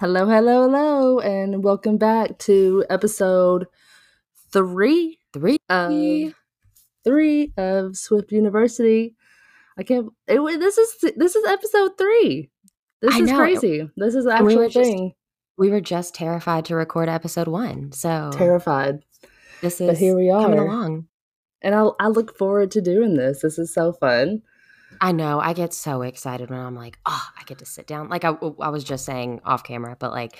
Hello, hello, hello, and welcome back to episode three Three. of three of Swift University. I can't. It, this is this is episode three. This I is know, crazy. This is and we were just thing. we were just terrified to record episode one. So Terrified, this is but here we are coming along. and I I look forward to doing this. This is so fun. I know. I get so excited when I'm like, oh, I get to sit down. Like I, I was just saying off camera, but like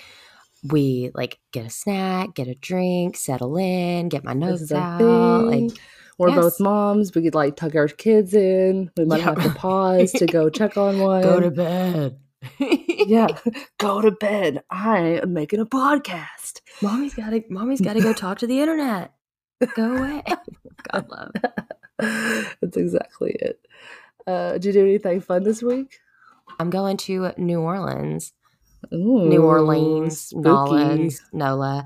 we like get a snack, get a drink, settle in, get my notes out. thing. Like We're yes. both moms. We could like tuck our kids in. We might Yeah. have to pause to go check on one. go to bed. yeah, go to bed. I am making a podcast. mommy's gotta mommy's gotta go talk to the internet. Go away. God love. That's exactly it. Uh, did you do anything fun this week? I'm going to New Orleans. Ooh, New Orleans. Nolans, NOLA.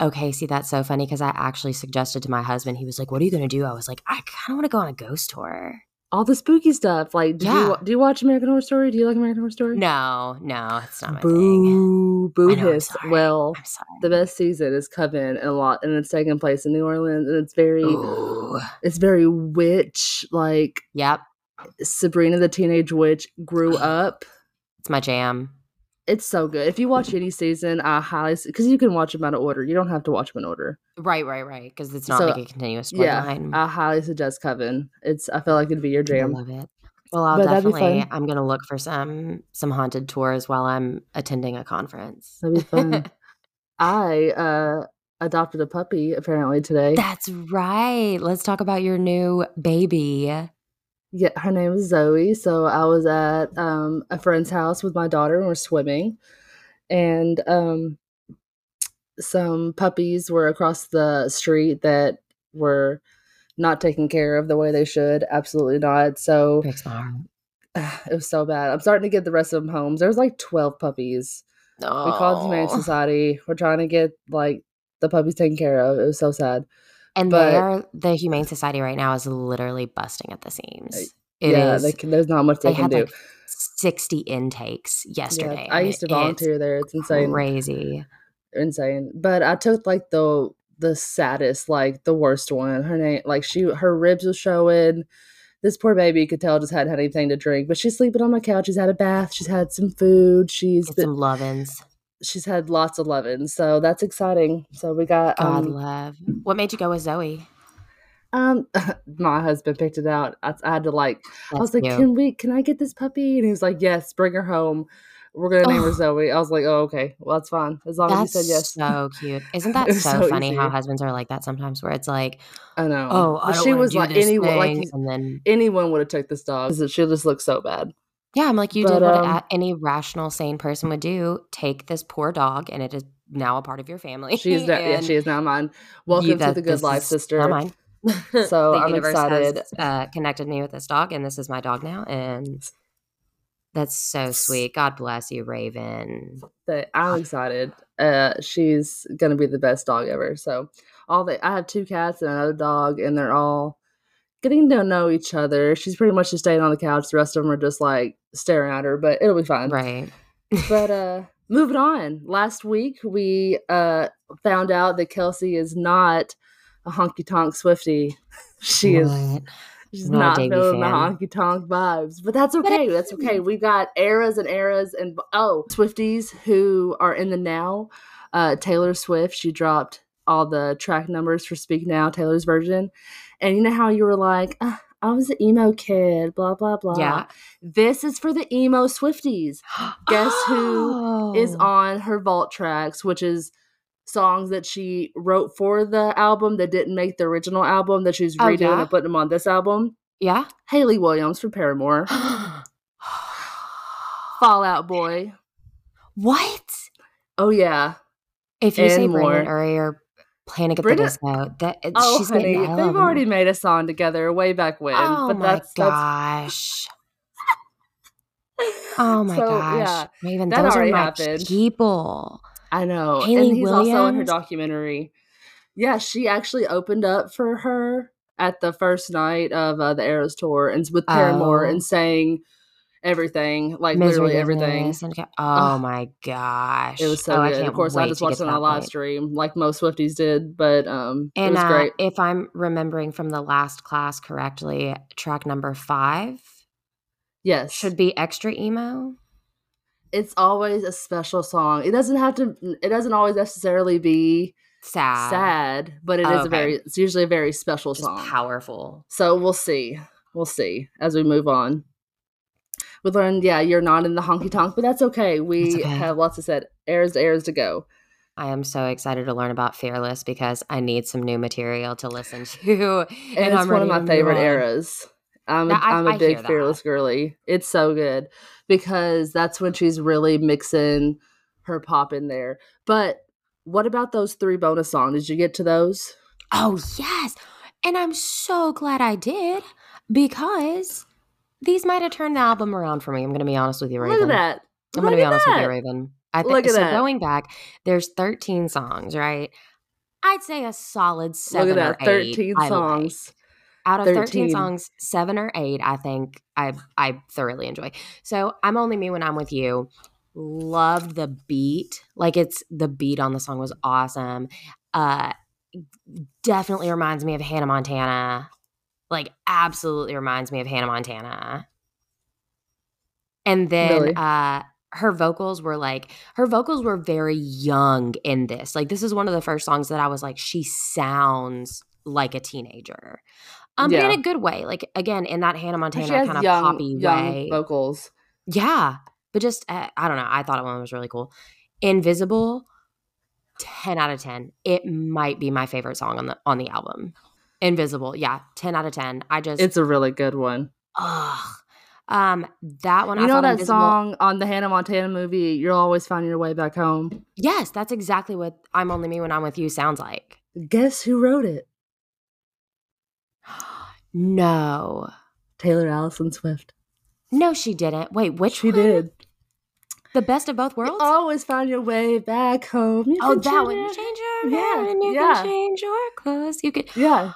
Okay, see, that's so funny because I actually suggested to my husband, he was like, What are you going to do? I was like, I kind of want to go on a ghost tour. All the spooky stuff. Like, you Yeah. wa- do you watch American Horror Story? Do you like American Horror Story? No, no, it's not my thing. Boo, boo know, I'm hiss. Well, the best season is Coven and a lot, and it's taking place in New Orleans, and it's very, Ooh. it's very witch like. Yep, Sabrina the Teenage Witch grew up. it's my jam. It's so good. If you watch any season, I highly because you can watch them out of order. You don't have to watch them in order. Right, right, right. Because it's not So, like a continuous Yeah. I highly suggest Coven. It's I feel like it'd be your jam. I love it. Well, I'll But definitely. I'm gonna look for some some haunted tours while I'm attending a conference. That'd be fun. I uh adopted a puppy apparently today. That's right. Let's talk about your new baby. Yeah, her name is Zoe. So I was at um, a friend's house with my daughter and we're swimming, and um, some puppies were across the street that were not taken care of the way they should. Absolutely not. So it was so bad. I'm starting to get the rest of them homes. There was like 12 puppies. We called the Humane. Society. We're trying to get like the puppies taken care of. It was so sad. And But- the Humane Society right now is literally busting at the seams. It is. yeah, they can, there's not much they, they can had do. like sixty intakes Yeah, yesterday. I used to it's volunteer there. It's insane. Crazy. insane. But I took like the the saddest, like the worst one. Her name, like she, her ribs was showing. This poor baby, you could tell, just hadn't had anything to drink. But she's sleeping on my couch. She's had a bath. She's had some food. She's been, some lovin's. She's had lots of loving. So that's exciting. So we got God um, love. What made you go with Zoe? um my husband picked it out. I, I had to like I was like, cute. can we? Can I get this puppy? And he was like, yes, bring her home. We're gonna name her Oh. Zoe. I was like, oh okay, well that's fine as long That's as you said yes. so cute. Isn't that so, so funny how husbands are like that sometimes where it's like, I know. oh, I she was like anyone, like and then anyone would have took this dog because she just looks so bad. Yeah, I'm like, you But, did what um, a- any rational, sane person would do. Take this poor dog, and it is now a part of your family. She's yeah, she is now mine. you- Welcome to the good life, sister. Now mine. So I'm excited. Has, uh, connected me with this dog, and this is my dog now, and that's so sweet. God bless you, Raven. But I'm excited. Uh, she's gonna be the best dog ever. So all the I have two cats and another dog, and they're all getting to know each other. She's pretty much just staying on the couch. The rest of them are just like staring at her, but it'll be fine. Right. but uh moving on last week we uh found out that kelsey is not a honky tonk swifty she is she's Not not feeling the honky tonk vibes but that's okay that's okay we got eras and eras and oh swifties who are in the now uh taylor swift she dropped all the track numbers for speak now taylor's version and you know how you were like "Ah, i was an emo kid blah blah blah Yeah. this is for the emo swifties Guess who is Oh. on her vault tracks, which is songs that she wrote for the album that didn't make the original album that she's Oh, redoing yeah? and putting them on this album. Yeah. Hayley Williams for Paramore, Fall Out Boy. what? Oh yeah. If you And say more. Brendon Urie or Panic at Brendan- the Disco, that it- Oh she's honey, getting the hell they've already made a song together way back when. Oh but my that's that's gosh. Oh my So, gosh. yeah, Raven, that those are already my happened. people. I know. And he's also in her documentary. Yeah, she actually opened up for her at the first night of uh, the Eras tour and with Paramore Oh. and sang everything, like Misery literally everything. Ca- oh my gosh. It was so oh, good. Of course, I just watched it on a live point. stream, like most Swifties did, but um, it And was uh, if I'm remembering from the last class correctly, track number five Yes, should be extra emo. it's always a special song. It doesn't have to. It doesn't always necessarily be Sad. sad, but it is Oh, a okay. very. It's usually a very special Just song. powerful. So we'll see. We'll see as we move on. We learned, yeah, you're not in the honky tonk, but that's okay. We It's okay. have lots of said airs, airs to go. I am so excited to learn about Fearless because I need some new material to listen to. And, it's I'm one of my favorite on. eras. I'm a, I- I'm a big fearless girly. It's so good because that's when she's really mixing her pop in there. But what about those three bonus songs? Did you get to those? Oh, yes. And I'm so glad I did because these might have turned the album around for me. I'm going to be honest with you, Raven. Look at that. I'm going to be honest with you, Raven. I think Look at so. that. Going back, there's 13 songs, right? I'd say a solid seven Look at or that. eight. 13 I like. songs. Out of 13. 13. songs, seven or eight, I think I I thoroughly enjoy. So I'm only me when I'm with you. Loved the beat. Like it's the beat on the song was awesome. Uh definitely reminds me of Hannah Montana. Like absolutely reminds me of Hannah Montana. And then Really? uh her vocals were like her vocals were very young in this. Like this is one of the first songs that I was like she sounds like a teenager. Um but Yeah. in a good way. Like again in that Hannah Montana kind of poppy way. vocals. Yeah, but just uh, I don't know. I thought one was really cool. Invisible, ten out of ten. It might be my favorite song on the on the album. Invisible, yeah, ten out of ten. I just It's a really good one. ugh. Um, that one. You I know that Invisible, song on the Hannah Montana movie, You'll Always Find Your Way Back Home? Yes, that's exactly what "I'm Only Me When I'm With You" sounds like. Guess who wrote it? No, Taylor Allison Swift. no, she didn't. Wait, which she one? did. The best of both You worlds. always find your way back home. You oh, that one. Change your Yeah, hair and you yeah. can change your clothes. You could. Yeah.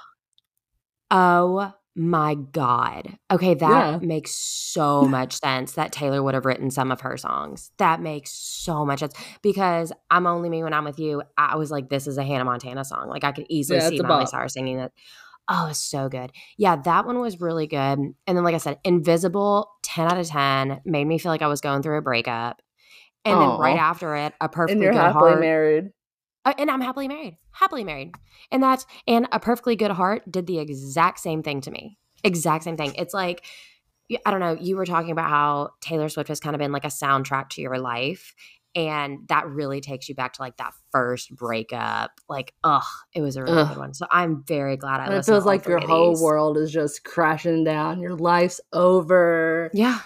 Oh my God. Okay, that Yeah. makes so much sense that Taylor would have written some of her songs. That makes so much sense because I'm Only Me When I'm With You. I was like, this is a Hannah Montana song. Like, I could easily Yeah, see Miley. Cyrus singing that. Oh, it's so good. Yeah, that one was really good. And then, like I said, Invisible, 10 out of 10, made me feel like I was going through a breakup. And then right after it, a perfectly And you're good happily heart. married. Uh, and I'm happily married. Happily married. And that's and a perfectly good heart did the exact same thing to me. Exact same thing. It's like I don't know, you were talking about how Taylor Swift has kind of been like a soundtrack to your life and that really takes you back to like that first breakup. Like, ugh, it was a really Ugh. good one. So I'm very glad I And it feels like your whole world is just crashing down. Your life's over. Yeah.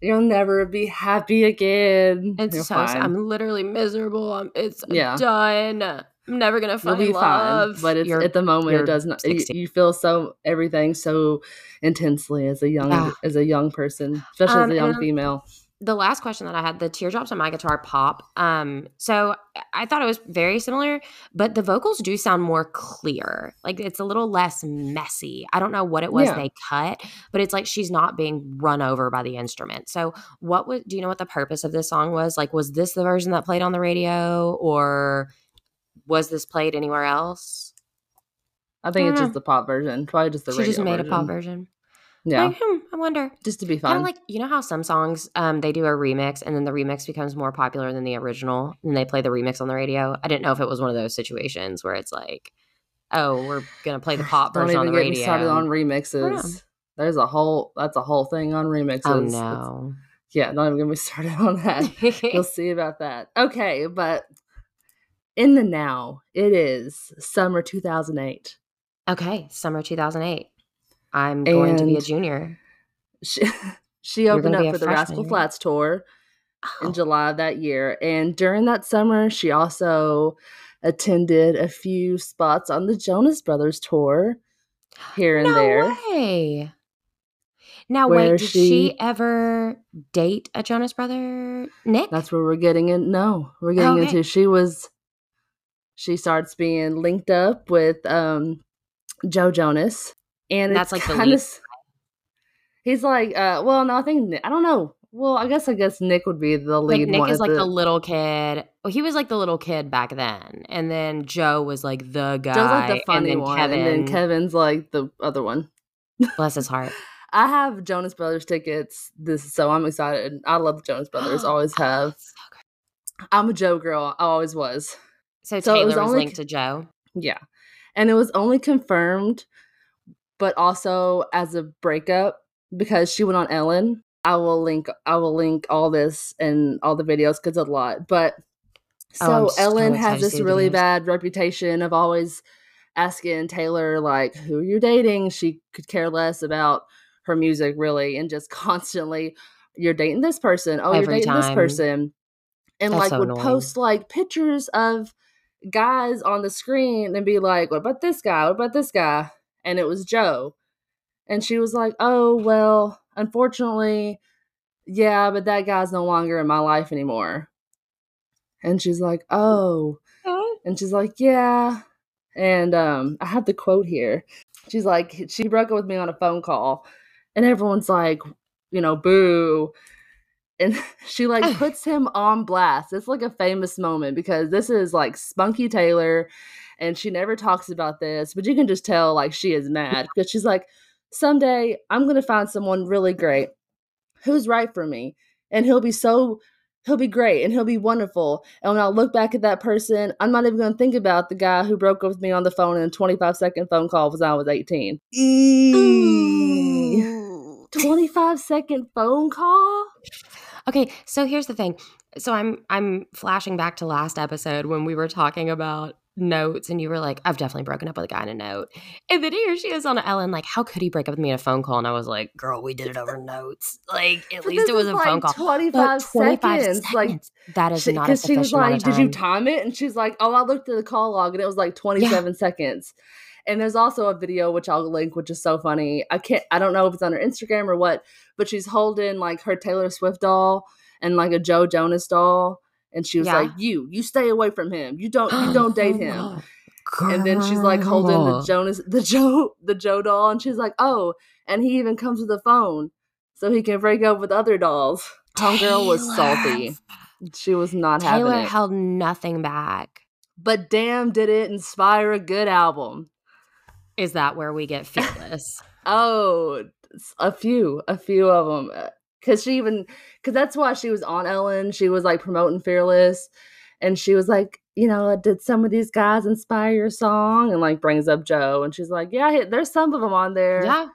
You'll never be happy again. So fine. I'm literally miserable. I'm, it's Yeah. done. I'm never gonna You'll find be love. fine. But it's You're- at the moment it does not. You, you feel so everything so intensely as a young Ah. as a young person, especially Um, as a young and- female. The last question that I had, the teardrops on my guitar pop. Um, so I thought it was very similar, but the vocals do sound more clear. Like it's a little less messy. I don't know what it was Yeah. they cut, but it's like she's not being run over by the instrument. So what was do you know what the purpose of this song was? Like was this the version that played on the radio or was this played anywhere else? I think I it's don't just the pop version. Probably just the she radio just made version. a pop version. Yeah, Like, hmm, I wonder. just to be fun. Kind of like you know how some songs um they do a remix and then the remix becomes more popular than the original and they play the remix on the radio. I didn't know if it was one of those situations where it's like, oh, we're gonna play the pop version on the get radio. started on remixes. There's a whole that's a whole thing on remixes. oh It's- no. yeah, don't even get me started on that. we'll see about that. Okay, but in the now, it is summer 2008. okay, summer 2008. I'm going to be a junior. She, she opened up for the Rascal? Flats tour Oh, in July of that year. And during that summer, she also attended a few spots on the Jonas Brothers tour here and no there. way. Now Where wait, did she- she ever date a Jonas brother, Nick? That's where we're getting in. No, we're getting Okay. into she was she starts being linked up with um Joe Jonas. And That's like the lead He's like, uh, well, no, I think I don't know. well, I guess I guess Nick would be the lead Like Nick is like the, little kid. Well, he was like the little kid back then, and then Joe was like the guy. Joe's like the and funny then one, Kevin, and then Kevin's like the other one. bless his heart. I have Jonas Brothers tickets. This so I'm excited. I love the Jonas Brothers. Always have. So. I'm a Joe girl. I always was. So, So it Taylor was was, only linked to Joe. Yeah. And it was only confirmed, but also as a breakup because she went on Ellen. I will link I will link all this and all the videos because it's a lot. But Oh, so so Ellen has this really videos. bad reputation of always asking Taylor like who are you're dating. She could care less about her music really and just constantly you're dating this person. Oh, Every you're dating this person. And That's like so would annoying. post like pictures of guys on the screen and be like, What about this guy? What about this guy? And it was Joe. And she was like, Oh, well, unfortunately, yeah, but that guy's no longer in my life anymore. And she's like, Oh. And she's like, Yeah. And um, I have the quote here. She's like, she broke up with me on a phone call, and everyone's like, you know, boo. And she like puts him on blast. It's like a famous moment because this is like Spunky Taylor, and she never talks about this, but you can just tell like she is mad because she's like, someday I'm gonna find someone really great who's right for me, and he'll be so he'll be great and he'll be wonderful. And when I look back at that person, I'm not even gonna think about the guy who broke up with me on the phone in a 25 second phone call when I was 18. Ooh. 25 second phone call? Okay, so here's the thing. So I'm I'm flashing back to last episode when we were talking about notes and you were like, I've definitely broken up with a guy in a note. And then here she is on Ellen, like, how could he break up with me in a phone call? And I was like, girl, we did it over notes. Like, at least it was a like phone call. 25, 25 seconds. Like, that is she, not a because she was like, "Did you time. time it?" And she's like, "Oh, I looked at the call log and it was like 27 seconds." And there's also a video which I'll link, which is so funny. I can't, I don't know if it's on her Instagram or what, but she's holding like her Taylor Swift doll and like a Joe Jonas doll, and she was Yeah. like, "You, you stay away from him. You don't, you don't oh date him." And then she's like holding the Jonas, the Joe, the Joe doll, and she's like, "Oh, and he even comes with a phone, so he can break up with other dolls." Homegirl was salty. She was not Taylor having it. held nothing back. but damn, did it inspire a good album? Is that where we get fearless? Oh, a few, a few of them. Because she even, because that's why she was on Ellen. She was like promoting Fearless, and she was like, you know, did some of these guys inspire your song? And like brings up Joe, and she's like, yeah, there's some of them on there. yeah.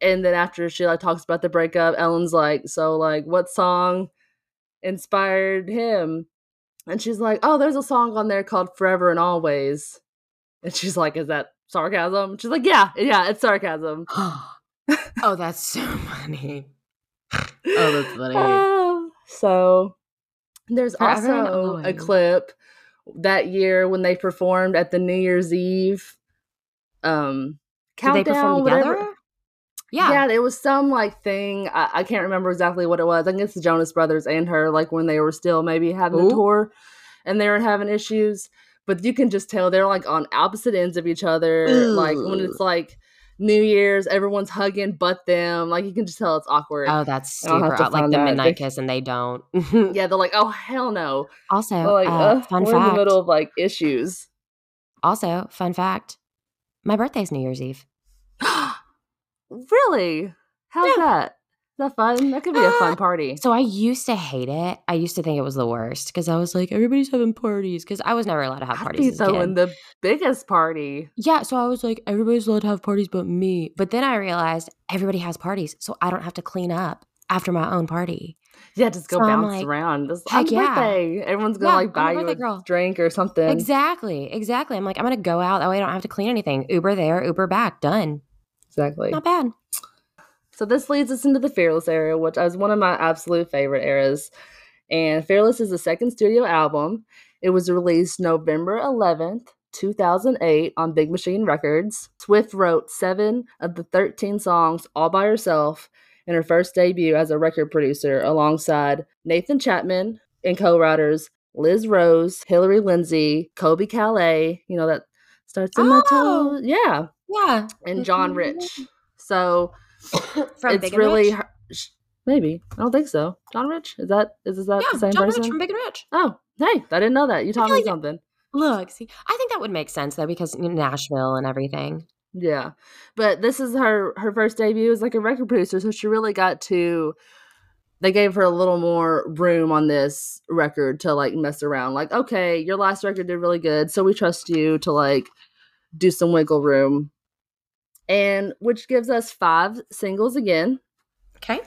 and then after she like talks about the breakup ellen's like so like what song inspired him and she's like oh there's a song on there called forever and always and she's like is that sarcasm she's like yeah yeah it's sarcasm oh, that's so funny. Oh, that's funny. Oh, so there's also a clip that year when they performed at the new year's eve um Did they perform countdown, whatever. together? Yeah. Yeah, there was some like thing. I, I can't remember exactly what it was. I think it's the Jonas Brothers and her, like when they were still maybe having a tour and they were having issues. But you can just tell they're like on opposite ends of each other. Like when it's like New Year's, everyone's hugging but them. Like you can just tell it's awkward. Oh, that's super odd. Like the that. midnight kiss, and they don't. yeah, they're like, oh hell no. also, They're like, uh, uh, fun we're in the middle of like issues. Also, fun fact. My birthday's New Year's Eve. really? How's Yeah. that? Is that fun? That could be a fun party. So I used to hate it. I used to think it was the worst because I was like, everybody's having parties because I was never allowed to have I'd parties be throwing the biggest party. Yeah, so I was like, everybody's allowed to have parties but me. But then I realized everybody has parties, so I don't have to clean up after my own party. Yeah, just go So bounce like, around. Just, heck yeah. birthday. Everyone's gonna Yeah, like buy you a girl. drink or something. Exactly, exactly. I'm like, I'm gonna go out that way I don't have to clean anything. Uber there, Uber back, done. Exactly. Not bad. So this leads us into the Fearless era, which is one of my absolute favorite eras. And Fearless is the second studio album. It was released November 11th, 2008 on Big Machine Records. Swift wrote 7 of the 13 songs all by herself in her first debut as a record producer alongside Nathan Chapman and co-writers Liz Rose, Hillary Lindsey, Colbie Caillat, you know that starts in my Oh. toes. Yeah, Yeah. and John Rich. So From it's Big and really Rich? her, Maybe. I don't think so. John Rich? Is that is, is that Yeah, the same John person? Rich from Big and Rich. oh, hey, I didn't know that. You taught me like- something. Look, see, I think that would make sense though because you know, Nashville and everything. Yeah. But this is her her first debut as like a record producer, so she really got to they gave her a little more room on this record to like mess around. Like, okay, your last record did really good, so we trust you to like do some wiggle room. And which gives us five singles again. Okay.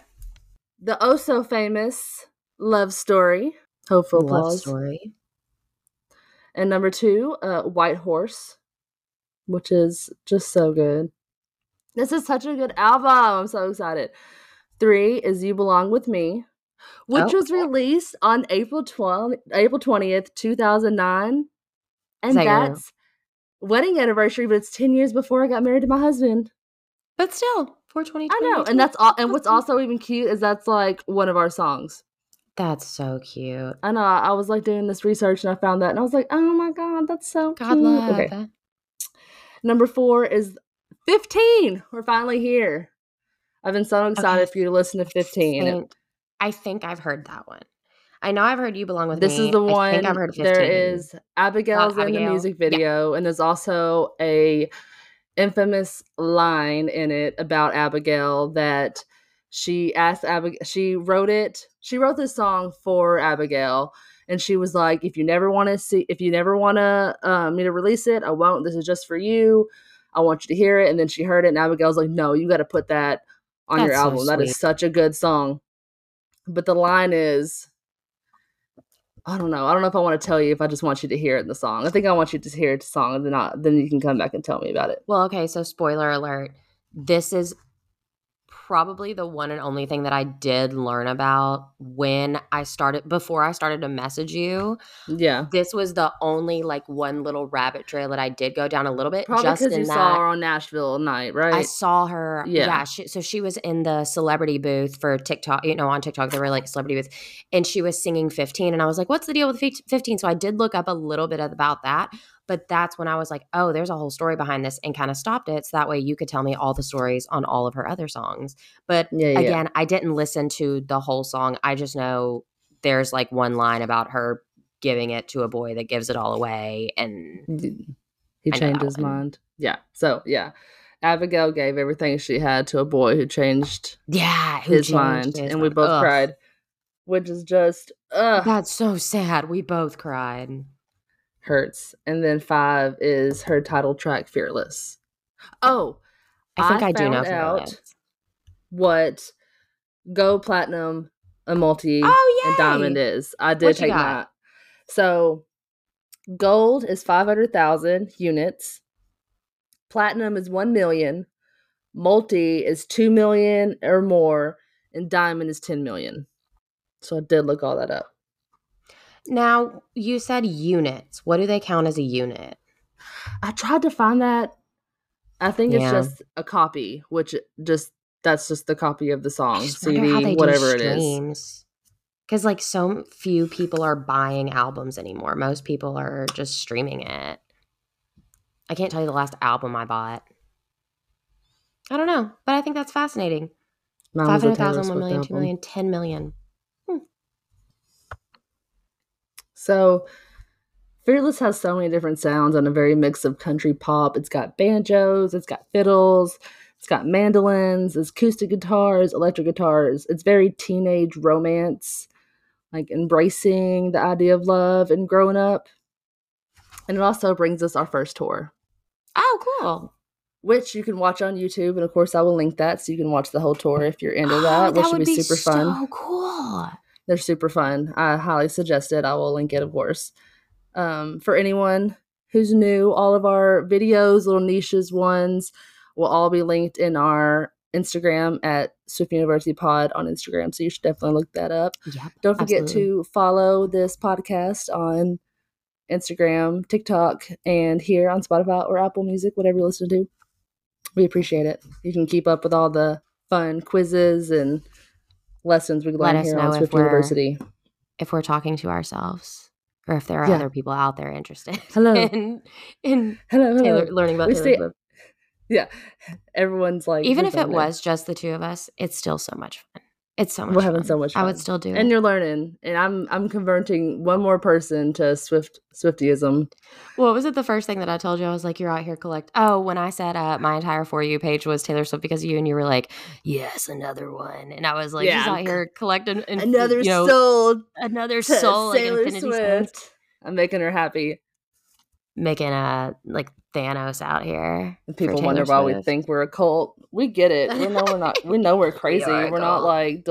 The oh so famous Love Story. Hope for Love applause. story. And number two, uh, White Horse, which is just so good. This is such a good album. I'm so excited. Three is You Belong With Me, which Oh. was released on April 12, April 20th, 2009. And that's wedding anniversary, but it's 10 years before I got married to my husband. But still, 420. I know. And that's all. And what's also even cute is that's like one of our songs. That's so cute. I know. I was like doing this research and I found that and I was like, oh my God, that's so God cute. love. Okay. that. Number four is 15. We're finally here. I've been so excited Okay. for you to listen to 15. It- Think- I think I've heard that one. I know I've heard You Belong With this Me. is the I one. think I've heard 15. There is Abigail's in the Abigail. music Yeah. video, and there's also a infamous line in it about Abigail that she asked Abigail. She wrote it. She wrote this song for Abigail, and she was like, "If you never want to see, if you never want to um, me to release it, I won't. This is just for you. I want you to hear it." And then she heard it, and Abigail's like, "No, you got to put that on your That's so album. That is such a good song." But the line is. I don't know. I don't know if I want to tell you if I just want you to hear it in the song. I think I want you to hear it the song and then I, then you can come back and tell me about it. Well, okay, so spoiler alert. This is probably the one and only thing that I did learn about when I started before I started to message you. Yeah. This was the only like one little rabbit trail that I did go down a little bit Probably just because in you that saw her on Nashville night, right? I saw her. Yeah. Yeah. she, so she was in the celebrity booth for TikTok. You know, on TikTok, there were like celebrity booths, and she was singing 15. And I was like, what's the deal with fif- 15? So I did look up a little bit about that. But that's when I was like, oh, there's a whole story behind this and kind of stopped it. So that way you could tell me all the stories on all of her other songs. But yeah, yeah. again, I didn't listen to the whole song. I just know there's like one line about her giving it to a boy that gives it all away. And He changed his one. mind. Yeah. So, yeah. Abigail gave everything she had to a boy who changed yeah, who his changed mind. his and we both Ugh. cried, which is just, ugh, That's so sad. We both cried. Hurts. And then five is her title track, Fearless. Oh, I think I, do know out what Go Platinum, a multi, Oh, and diamond is. I did What take that. So gold is 500,000 units. Platinum is 1 million. Multi is 2 million or more. And diamond is 10 million. So I did look all that up. Now, you said units. What do they count as a unit? I tried to find that. I think it's just a copy, which just that's just the copy of the song, just wonder how CD, whatever it is. Because, like, so few people are buying albums anymore. Most people are just streaming it. I can't tell you the last album I bought. I don't know, but I think that's fascinating. Mine was 500,000, million, 2 album. million, 10 million. So Fearless has so many different sounds and a very mix of country pop. It's got banjos, it's got fiddles, it's got mandolins, it's acoustic guitars, electric guitars. It's very teenage romance, like embracing the idea of love and growing up. And it also brings us our first tour, Oh, cool. which you can watch on YouTube. And of course, I will link that so you can watch the whole tour if you're into Oh, that, which would would be, super fun. So cool. They're super fun. I highly suggest it. I will link it, of course. Um, for anyone who's new, all of our videos, little niches ones, will all be linked in our Instagram at Swift University Pod on Instagram. So you should definitely look that up. Yep. Don't forget Absolutely. to follow this podcast on Instagram, TikTok, and here on Spotify or Apple Music, whatever you listen to. We appreciate it. You can keep up with all the fun quizzes and lessons we learn here know on if Swift we're- University. If we're talking to ourselves or if there are Yeah. other people out there interested Hello. in, in Hello, hello. Taylor, learning about We Taylor stay- Swift. Yeah, everyone's like Even if it was just the two of us, it's still so much fun. It's so much. We're having fun. so much Fun. I would still do it. And you're learning, and I'm I'm converting one more person to Swift Swiftyism. What was it the first thing that I told you? I was like, you're out here collect. Oh, when I said uh, my entire For You page was Taylor Swift because of you, and you were like, yes, another one. And I was like, Yeah, she's out here collecting inf- Another you know, soul another soul, like Taylor Infinity Stones. Swift. I'm making her happy. Making a like Thanos out here. And people wonder why we think we're a cult. We get it. We know we're not. We know we're crazy. we are not like.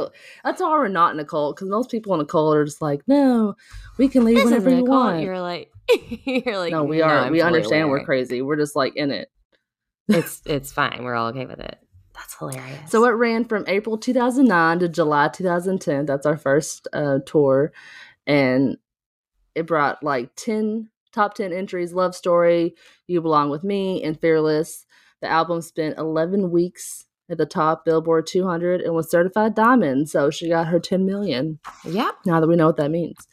That's why we're not in a cult. Because most people in a cult are just like, no, we can leave This whenever isn't you a cult. want. You're like, you're like, no, we are. I'm we understand we're crazy. We're just like in it. It's it's fine. We're all okay with it. That's hilarious. So it ran from April 2009 to July 2010. That's our first uh, tour, and it brought like 10 top 10 entries: "Love Story," "You Belong with Me," and "Fearless." The album spent 11 weeks at the top Billboard 200 and was certified diamond. So she got her 10 million. Yep. Now that we know what that means,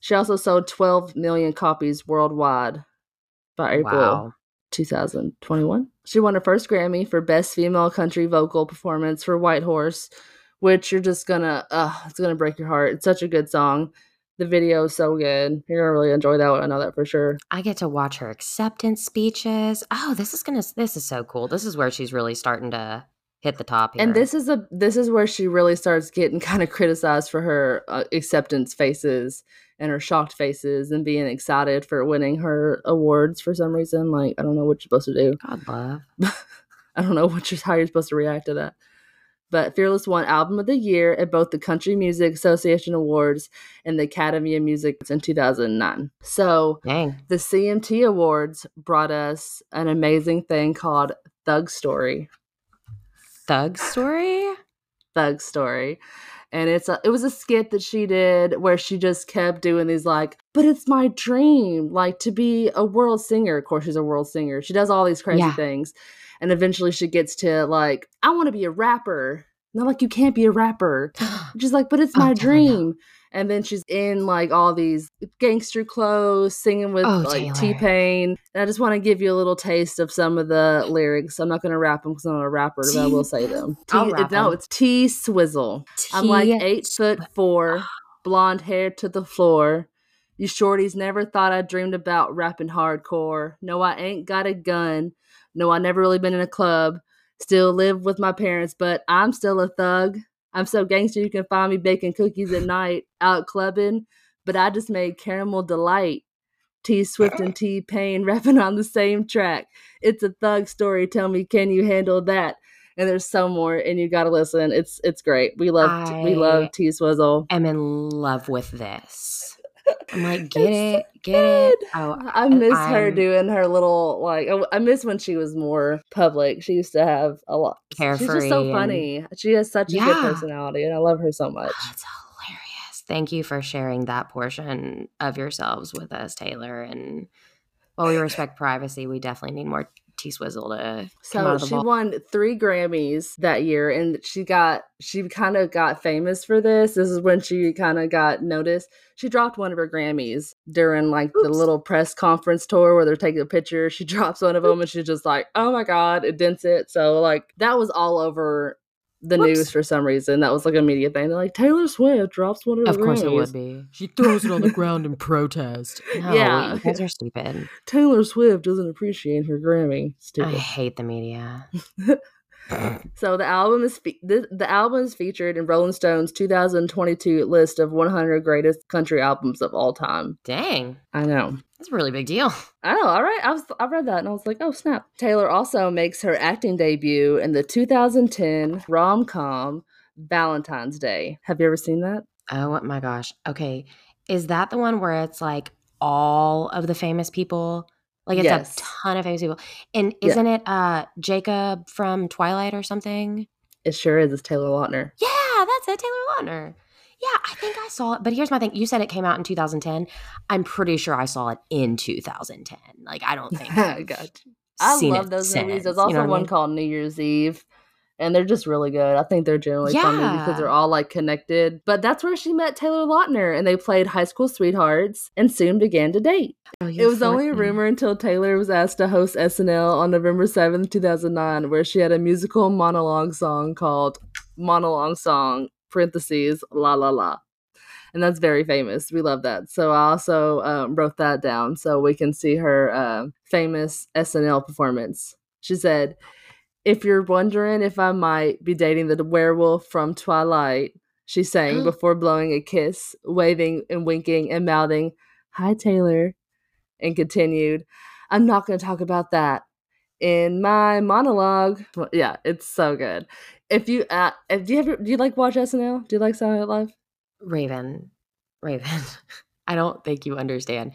she also sold 12 million copies worldwide by April wow. 2021. She won her first Grammy for Best Female Country Vocal Performance for White Horse, which you're just gonna, uh, it's gonna break your heart. It's such a good song. The video is so good. You're gonna really enjoy that one. I know that for sure. I get to watch her acceptance speeches. Oh, this is gonna. This is so cool. This is where she's really starting to hit the top here. And this is a this is where she really starts getting kind of criticized for her uh, acceptance faces and her shocked faces and being excited for winning her awards for some reason. Like I don't know what you're supposed to do. God love. I don't know what you're, how you're supposed to react to that. But Fearless won Album of the Year at both the Country Music Association Awards and the Academy of Music in 2009. So Dang. the CMT Awards brought us an amazing thing called Thug Story. Thug story. Thug Story. And it's a, it was a skit that she did where she just kept doing these like, but it's my dream, like to be a world singer. Of course, she's a world singer. She does all these crazy Yeah. things, and eventually she gets to like, I want to be a rapper. Not like you can't be a rapper. She's like, but it's Oh, my no. dream. And then she's in like all these gangster clothes, singing with Oh, like T Pain. And I just want to give you a little taste of some of the lyrics. I'm not going to rap them because I'm not a rapper, but I will say them. T- I'll rap no, it's T Swizzle. I'm like eight foot four, ah. blonde hair to the floor. You shorties never thought I dreamed about rapping hardcore. No, I ain't got a gun. No, I never really been in a club. Still live with my parents, but I'm still a thug. I'm so gangster you can find me baking cookies at night, out clubbing. But I just made caramel delight. T Swift and ah. T Pain rapping on the same track. It's a thug story. Tell me, can you handle that? And there's so more, and you gotta listen. It's it's great. We love we love T Swizzle. I am in love with this. I'm like, get It's it, get it. Oh, I miss her I'm doing her little like. I, I miss when she was more public. She used to have a lot. Carefree. She's just so and- funny. She has such a good personality, and I love her so much. Oh, That's hilarious. Thank you for sharing that portion of yourselves with us, Taylor. And while we respect privacy, we definitely need more T Swizzle to So of the she vault. won three Grammys that year, and she got she kind of got famous for this. This is when she kind of got noticed. She dropped one of her Grammys during like the little press conference tour where they're taking a picture. She drops one of them, and she's just like, "Oh my god!" It dents it. So like that was all over the Whoops. news for some reason. That was like a media thing. They're like, Taylor Swift drops one of her Of course it would be. She throws it on the ground in protest. No, Yeah. you guys are stupid. Taylor Swift doesn't appreciate her Grammy. Stupid. I hate the media. So the album is fe- the, the album is featured in Rolling Stone's 2022 list of 100 greatest country albums of all time. Dang, I know. that's a really big deal. I know. All right. I was I read that and I was like, "Oh, snap." Taylor also makes her acting debut in the 2010 rom-com Valentine's Day. Have you ever seen that? Oh my gosh. Okay. Is that the one where it's like all of the famous people? Like it's Yes. a ton of famous people. And isn't it uh Jacob from Twilight or something? It sure is. It's Taylor Lautner. Yeah, that's it, Taylor Lautner. Yeah, I think I saw it. But here's my thing. You said it came out in 2010. I'm pretty sure I saw it in 2010. Like I don't think I got you. I love those movies. There's also you know what I one mean? called New Year's Eve. And they're just really good. I think they're generally fun movies because they're all like connected. But that's where she met Taylor Lautner and they played high school sweethearts and soon began to date. Oh, It was only a rumor until Taylor was asked to host SNL on November 7th, 2009, where she had a musical monologue song called monologue song, parentheses, la la la. And that's very famous. We love that. So I also um, wrote that down so we can see her uh, famous SNL performance. She said, If you're wondering if I might be dating the werewolf from Twilight, she sang before blowing a kiss, waving and winking and mouthing, Hi, Taylor, and continued, I'm not going to talk about that in my monologue. Well, yeah, it's so good. If you, uh, if, do you ever, do you like watch SNL? Do you like Saturday Night Live? Raven, Raven, I don't think you understand.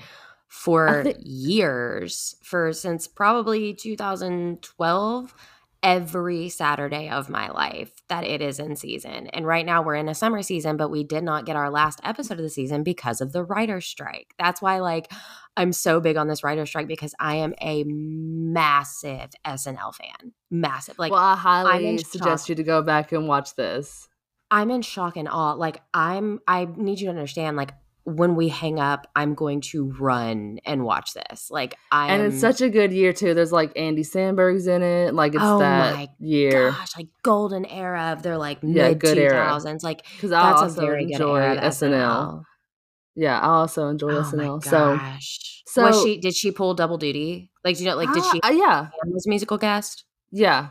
For think- years, for since probably 2012, every Saturday of my life that it is in season. And right now we're in a summer season, but we did not get our last episode of the season because of the writer's strike. That's why, like, I'm so big on this writer's strike because I am a massive SNL fan. Massive. Like, well, I highly suggest shock. you to go back and watch this. I'm in shock and awe. Like I'm I need you to understand like when we hang up, I'm going to run and watch this. Like I And it's such a good year too. There's like Andy Samberg's in it. Like it's Oh that my year. gosh, like golden era of their like Yeah, mid good two era. Like Because I also enjoy of SNL. Yeah, I also enjoy Oh SNL. So, gosh. so was she did she pull double duty? Like do you know like did Ah, she uh, yeah, was musical guest? yeah,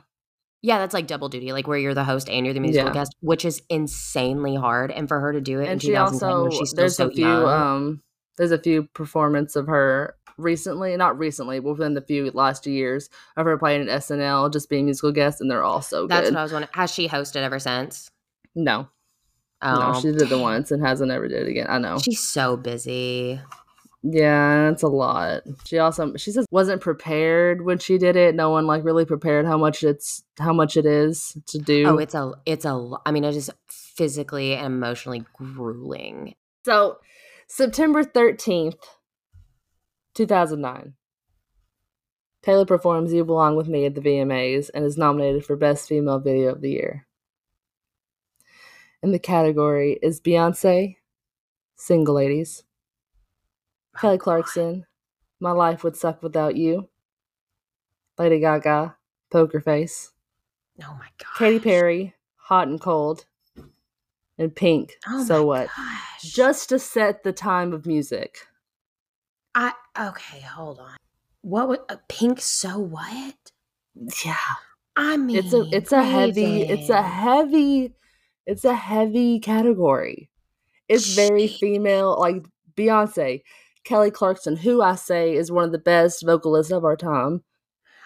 Yeah, that's like double duty, like where you're the host and you're the musical Yeah. guest, which is insanely hard. And for her to do it and she also she's there's so a few young, um there's a few performance of her recently, not recently, but within the few last years of her playing at SNL, just being musical guest, and they're all so good. that's good. what I was wondering. Has she hosted ever since? no, Oh, no, she did it once and hasn't ever did it again. I know. She's so busy. Yeah, it's a lot. She also she says wasn't prepared when she did it. No one like really prepared how much it's how much it is to do. Oh, it's a, it's a I mean, it is physically and emotionally grueling. so September thirteenth, two thousand nine. Taylor performs "You Belong with Me" at the VMAs and is nominated for Best Female Video of the Year. And the category is Beyonce, Single Ladies, Kelly Clarkson, My Life Would Suck Without You, Lady Gaga, Poker Face, Oh my god. Katy Perry, Hot and Cold, and Pink, Oh So What? Gosh. Just to set the time of music. I okay. Hold on. What would a pink? So what? Yeah. I mean, It's a it's a heavy it's a heavy it's a heavy category. It's very female like Beyonce, Kelly Clarkson, who I say is one of the best vocalists of our time.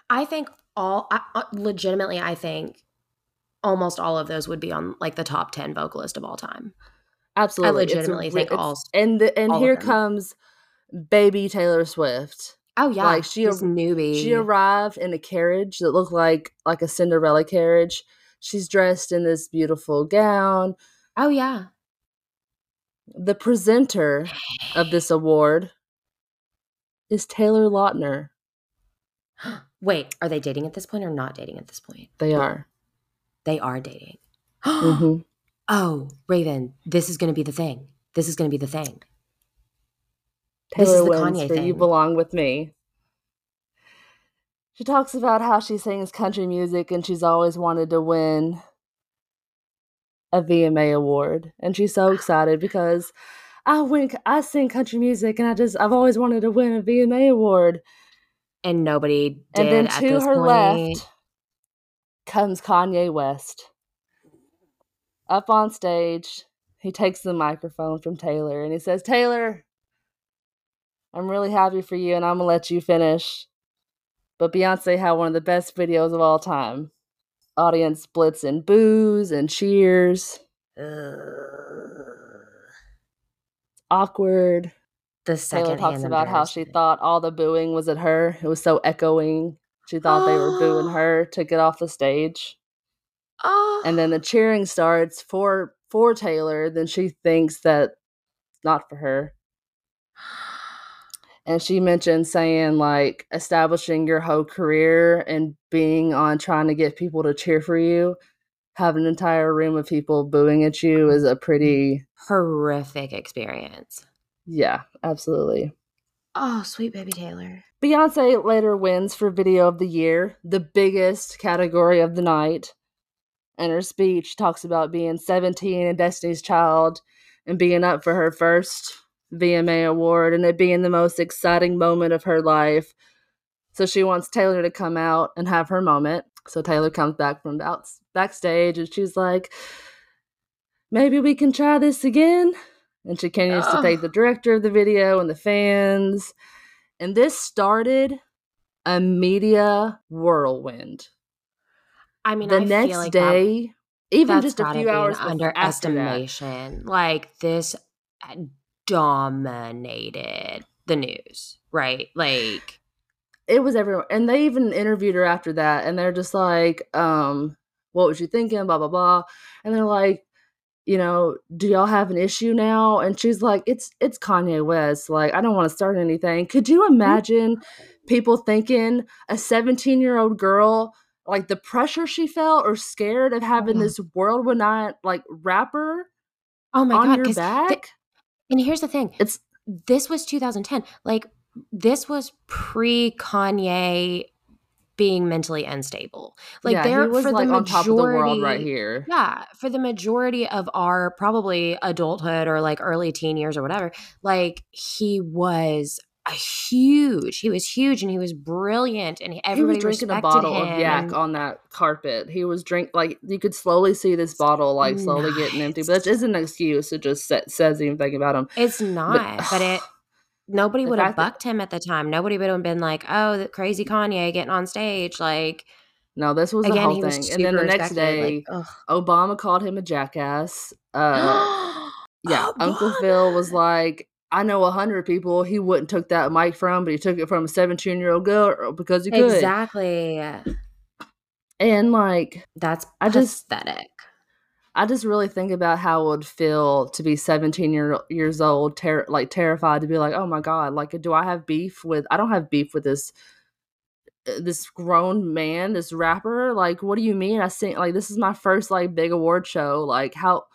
I think all. I, uh, legitimately, I think almost all of those would be on like the top ten vocalist of all time. Absolutely. It's a legitimately re- think it's- all- and the, and all here comes baby Taylor Swift. Oh yeah, Like, she this ar- newbie. She arrived in a carriage that looked like like a Cinderella carriage. She's dressed in this beautiful gown. oh yeah. The presenter of this award is Taylor Lautner. Wait, are they dating at this point or not dating at this point? They are. They are dating. hmm Oh, Raven, this is going to be the thing. This is going to be the thing. This Taylor is the Kanye for "You. Belong with Me." She talks about how she sings country music and she's always wanted to win a VMA award, and she's so excited because I win. I sing country music, and I just I've always wanted to win a VMA award. And nobody did and then to her point. left comes Kanye West. Up on stage, he takes the microphone from Taylor and he says, Taylor, I'm really happy for you and I'm gonna let you finish. But Beyonce had one of the best videos of all time. Audience splits in boos and cheers. Awkward. The second Taylor talks about how she thought all the booing was at her. It was so echoing. She thought they were booing her to get off the stage. Oh. And then the cheering starts for for Taylor. Then she thinks that not for her. And she mentioned saying like establishing your whole career and being on trying to get people to cheer for you. Have an entire room of people booing at you is a pretty horrific experience. yeah, absolutely. Oh, sweet baby Taylor. Beyonce later wins for Video of the Year, the biggest category of the night. in her speech talks about being 17 and Destiny's Child and being up for her first VMA award and it being the most exciting moment of her life. So she wants Taylor to come out and have her moment. So Taylor comes back from out backstage and she's like, maybe we can try this again. And she continues to thank the director of the video and the fans. And this started a media whirlwind. I mean, the I next feel like day, that, even just a few hours bef- after that, underestimation. Like this uh, dominated the news, right? Like it was everywhere. And they even interviewed her after that, and they're just like, um, what was you thinking? Blah blah blah. And they're like, you know, do y'all have an issue now? And she's like, it's it's Kanye West. Like, I don't want to start anything. Could you imagine people thinking a 17 year old girl like the pressure she felt or scared of having Mhm. this worldwide like rapper oh my on god, your back? And here's the thing. it's this was 2010. Like this was pre Kanye being mentally unstable. Like yeah, there he was for like the on top of the world right here. Yeah, for the majority of our probably adulthood or like early teen years or whatever, like he was a huge. He was huge and he was brilliant and everybody He was drinking a bottle him. of yak on that carpet. He was drink like you could slowly see this bottle like slowly getting empty. But that Nice. isn't an excuse. It just sa- says anything about him. It's not, but, it nobody would have bucked him at the time. Nobody would have been like, "Oh, the crazy Kanye getting on stage." Like No, this was the whole thing. And then the next day, like, Obama called him a jackass. Uh, yeah, Uncle Phil was like, I know a hundred people he wouldn't took that mic from, but he took it from a seventeen year old girl because he could. exactly. And like, That's I just- pathetic. I just really think about how it would feel to be 17 year, years old, ter- like terrified to be like, oh my God, like, do I have beef with, I don't have beef with this, uh, this grown man, this rapper. Like, what do you mean? I think, like, this is my first, like, big award show. Like, how,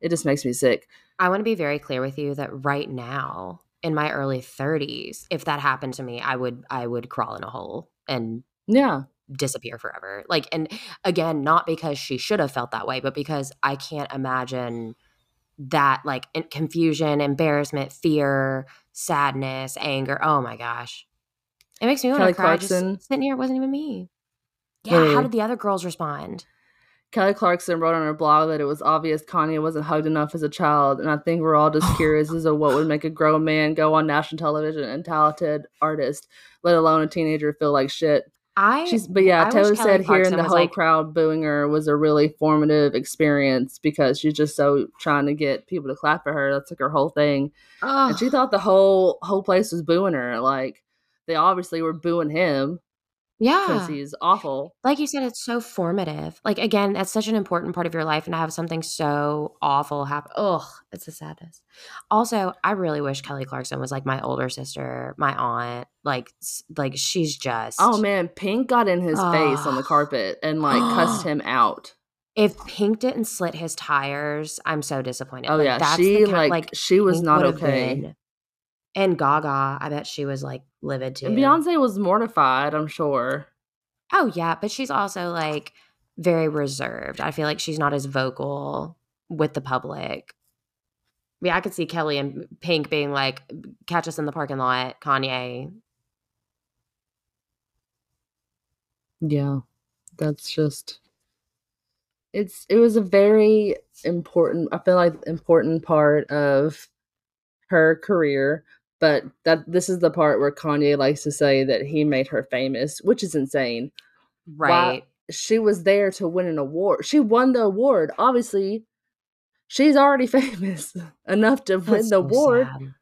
it just makes me sick. I want to be very clear with you that right now, in my early 30s, if that happened to me, I would I would crawl in a hole and Yeah. disappear forever. Like, and again, not because she should have felt that way, but because I can't imagine that like in- confusion, embarrassment, fear, sadness, anger. Oh my gosh. It makes me want to cry Clarkson. just sitting here. It wasn't even me. Yeah. Hey. How did the other girls respond? Kelly Clarkson wrote on her blog that it was obvious Kanye wasn't hugged enough as a child, and I think we're all just curious as to what would make a grown man go on national television and talented artist, let alone a teenager, feel like shit. I She's, but yeah, I Taylor said hearing the whole like- crowd booing her was a really formative experience because she's just so trying to get people to clap for her. That's like her whole thing, Ugh. and she thought the whole whole place was booing her. Like they obviously were booing him yeah. because he's awful. like you said, it's so formative. Like again, that's such an important part of your life, and to have something so awful happen. Ugh, it's a sadness. Also, I really wish Kelly Clarkson was like my older sister, my aunt. Like, s- like she's oh, just. Oh man, Pink got in his face on the Ugh. carpet and like cussed him out. If Pink didn't slit his tires, I'm so disappointed. Oh Like, yeah, that's the she kind- like, she was Pink not would have okay. been- And Gaga, I bet she was like livid too. And Beyonce was mortified, I'm sure. Oh yeah, but she's also like very reserved. I feel like she's not as vocal with the public. Yeah, I could see Kelly and Pink being like, "Catch us in the parking lot, Kanye." Yeah, that's just it's it was a very important I feel like important part of her career, but that this is the part where Kanye likes to say that he made her famous, which is insane. Right. She was there to win an award. She won the award. Obviously, she's already famous enough to win the so award. sad.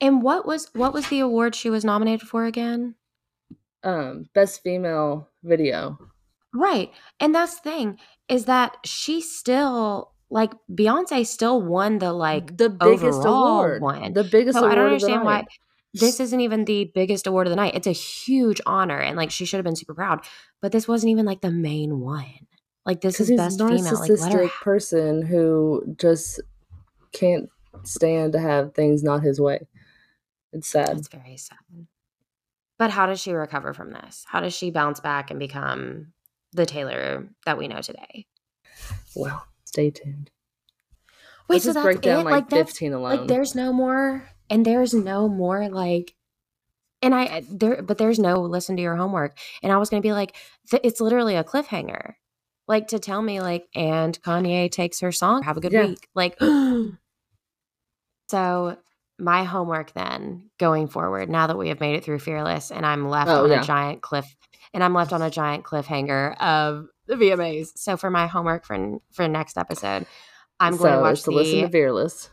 And what was what was the award she was nominated for again? Um, best female video. Right. And that's the thing is that she still like Beyonce still won the like the biggest award. one. The biggest So award I don't understand why this isn't even the biggest award of the night. It's a huge honor, and like she should have been super proud. But this wasn't even like the main one. Like this is best female. Like narcissistic person who just can't stand to have things not his way. It's sad. It's very sad. But how does she recover from this? How does she bounce back and become the Taylor that we know today? Well, stay tuned. Wait, Let's so just break down it? like, like 15 alone. like there's no more and there's no more like and I there but there's no listen to your homework. And I was going to be like th- it's literally a cliffhanger. Like to tell me like and Kanye takes her song. Have a good Yeah. week. Like so my homework then going forward now that we have made it through fearless and i'm left Oh, on yeah. a giant cliff and i'm left on a giant cliffhanger of the vmas so for my homework for for next episode i'm going so, to watch so the listen to Fearless.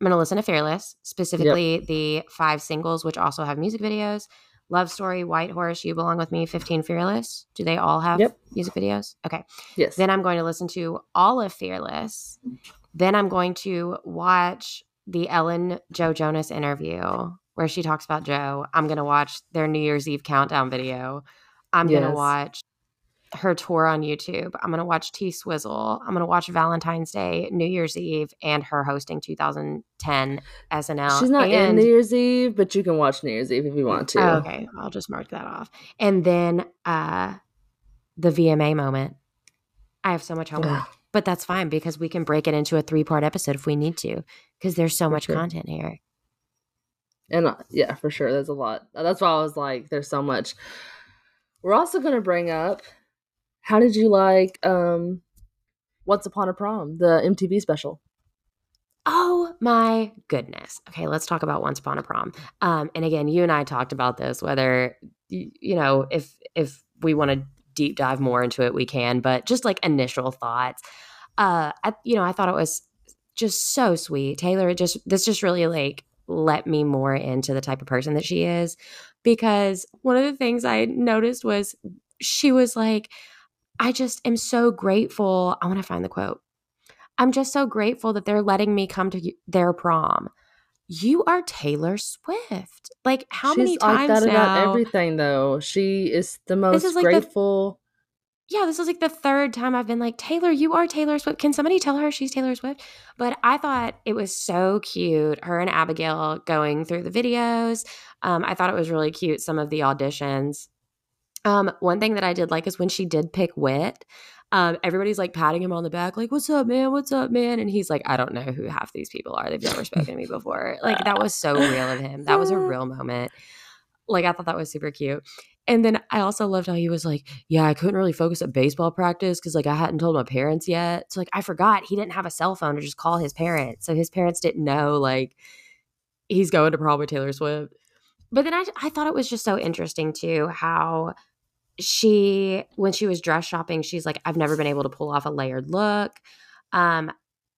i'm going to listen to fearless specifically the five singles which also have music videos love story white horse you belong with me 15 fearless do they all have Yep. music videos okay Yes. then I'm going to listen to all of Fearless. Then I'm going to watch the Ellen Joe Jonas interview where she talks about Joe. I'm going to watch their New Year's Eve countdown video. I'm going to watch her tour on YouTube. I'm going to watch T Swizzle. I'm going to watch Valentine's Day, New Year's Eve, and her hosting 2010 SNL. She's not in New Year's Eve, but you can watch New Year's Eve if you want to. Oh, okay, I'll just mark that off. And then uh the VMA moment. I have so much homework. But that's fine because we can break it into a three part episode if we need to because there's so For much sure. content here. And uh, yeah, for sure, there's a lot. That's why I was like, there's so much. We're also going to bring up how did you like um Once Upon a Prom, the MTV special? Oh my goodness. Okay, let's talk about Once Upon a Prom. Um, and again, you and I talked about this. Whether you know if if we want to deep dive more into it, we can. But just like initial thoughts, uh, I, you know, I thought it was just so sweet. Taylor it just this just really like let me more into the type of person that she is because one of the things I noticed was she was like, I just am so grateful. I want to find the quote. I'm just so grateful that they're letting me come to their prom. You are Taylor Swift. Like how She's many like times that now? about everything, though. She is the most is like the- grateful. yeah, this is like the third time I've been like, Taylor, you are Taylor Swift. Can somebody tell her she's Taylor Swift? But I thought it was so cute. Her and Abigail going through the videos. Um, I thought it was really cute. Some of the auditions. Um, one thing that I did like is when she did pick Wit. Um, everybody's like patting him on the back, like, "What's up, man? What's up, man?" And he's like, "I don't know who half these people are. They've never spoken to me before." Like that was so real of him. That was a real moment. Like I thought that was super cute. And then I also loved how he was like, "Yeah, I couldn't really focus at baseball practice because like I hadn't told my parents yet." So like I forgot he didn't have a cell phone to just call his parents, so his parents didn't know like he's going to probably Taylor Swift. But then I I thought it was just so interesting too how she when she was dress shopping she's like I've never been able to pull off a layered look. Um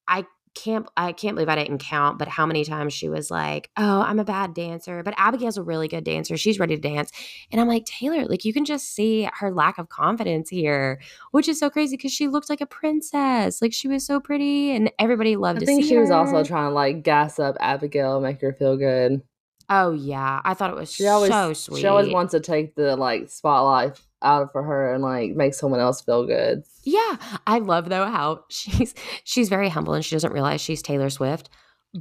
I can't I can't believe I didn't count, but how many times she was like, "Oh, I'm a bad dancer," but Abigail's a really good dancer. She's ready to dance, and I'm like, Taylor, like you can just see her lack of confidence here, which is so crazy because she looked like a princess, like she was so pretty, and everybody loved her. I think she was also trying to like gas up Abigail, make her feel good. Oh yeah, I thought it was She always, so sweet. she always wants to take the like spotlight out of for her and like make someone else feel good. Yeah, I love though how she's she's very humble and she doesn't realize she's Taylor Swift.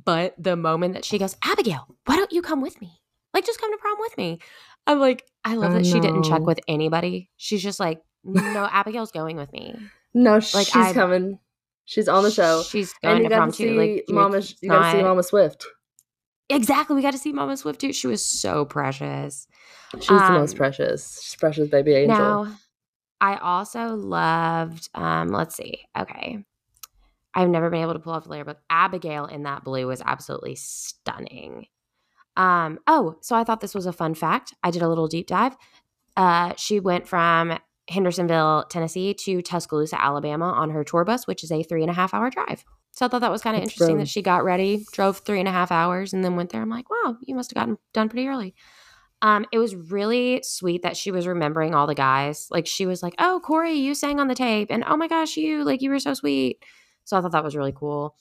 But the moment that she goes, Abigail, why don't you come with me? Like, just come to prom with me. I'm like, I love Oh, that she didn't check with anybody. She's just like, no, Abigail's going with me. No, Like, she's I- coming. She's on the show, She's and going you to got prom to too. see Like, Mama. You got to see Mama Swift. Exactly. We got to see Mama Swift too. She was so precious. She's the most Um, precious. She's precious baby angel. Now, I also loved, um, let's see. Okay. I've never been able to pull off the layer, but Abigail in that blue was absolutely stunning. Um, oh, so I thought this was a fun fact. I did a little deep dive. Uh, she went from Hendersonville, Tennessee to Tuscaloosa, Alabama on her tour bus, which is a three and a half hour drive. So I thought that was kind of interesting that she got ready, drove three and a half hours, and then went there. I'm like, wow, you must have gotten done pretty early. Um, it was really sweet that she was remembering all the guys. Like she was like, "Oh, Corey, you sang on the tape," and "Oh my gosh, you like you were so sweet." So I thought that was really cool.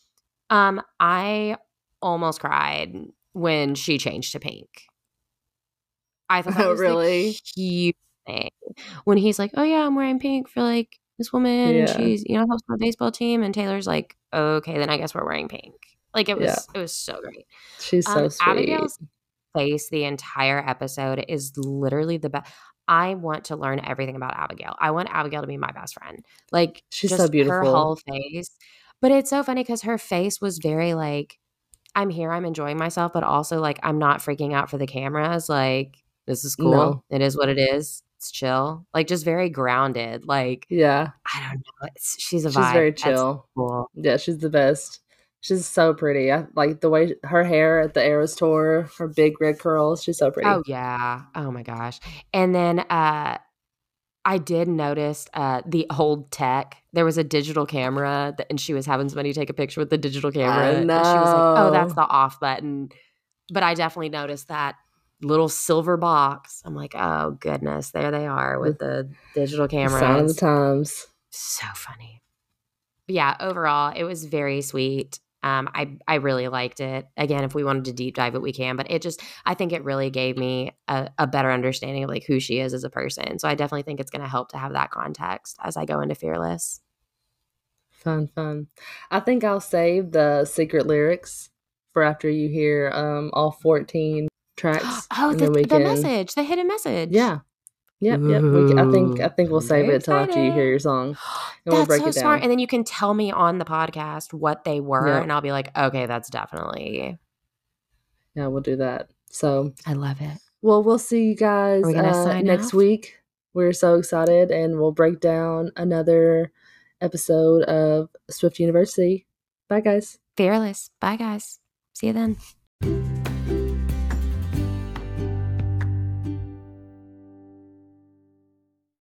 Um, I almost cried when she changed to pink. I thought that Oh, was really? the cute thing when he's like, "Oh yeah, I'm wearing pink for like this woman, Yeah. she's you know helps my baseball team," and Taylor's like, "Okay, then I guess we're wearing pink." Like it was, Yeah. it was so great. She's so Um, sweet. Abigail's face the entire episode is literally the best. I want to learn everything about Abigail. I want Abigail to be my best friend. Like She's so beautiful. Her whole face. But it's so funny because her face was very like, I'm here, I'm enjoying myself, but also like I'm not freaking out for the cameras. Like, this is cool. No. It is what it is. It's chill. Like just very grounded. Like Yeah. I don't know. It's, she's a She's vibe. very chill. cool. Yeah, she's the best. She's so pretty. I like the way her hair at the Eras tour, her big red curls. She's so pretty. Oh yeah. Oh my gosh. And then uh I did notice uh the old tech. There was a digital camera that, and she was having somebody take a picture with the digital camera. And she was like, Oh, that's the off button. But I definitely noticed that little silver box. I'm like, oh goodness, there they are with the digital camera. sign of the times. So funny. But yeah, overall, it was very sweet. Um, I I really liked it. Again, if we wanted to deep dive it, we can. But it just, I think it really gave me a, a better understanding of like who she is as a person. So I definitely think it's going to help to have that context as I go into Fearless. Fun, fun. I think I'll save the secret lyrics for after you hear um all 14 tracks. oh, the, the can- message, the hidden message. Yeah. Yep, yep. Can- I think I think we'll save very it until after you hear your song. And we'll That's break so it smart. down. And then you can tell me on the podcast what they were, Yeah. and I'll be like, okay, that's definitely. Yeah, we'll do that. So, I love it. well, we'll see you guys we uh, next off? week. We're so excited, and we'll break down another episode of Swift University. Bye, guys. Fearless. Bye, guys. See you then.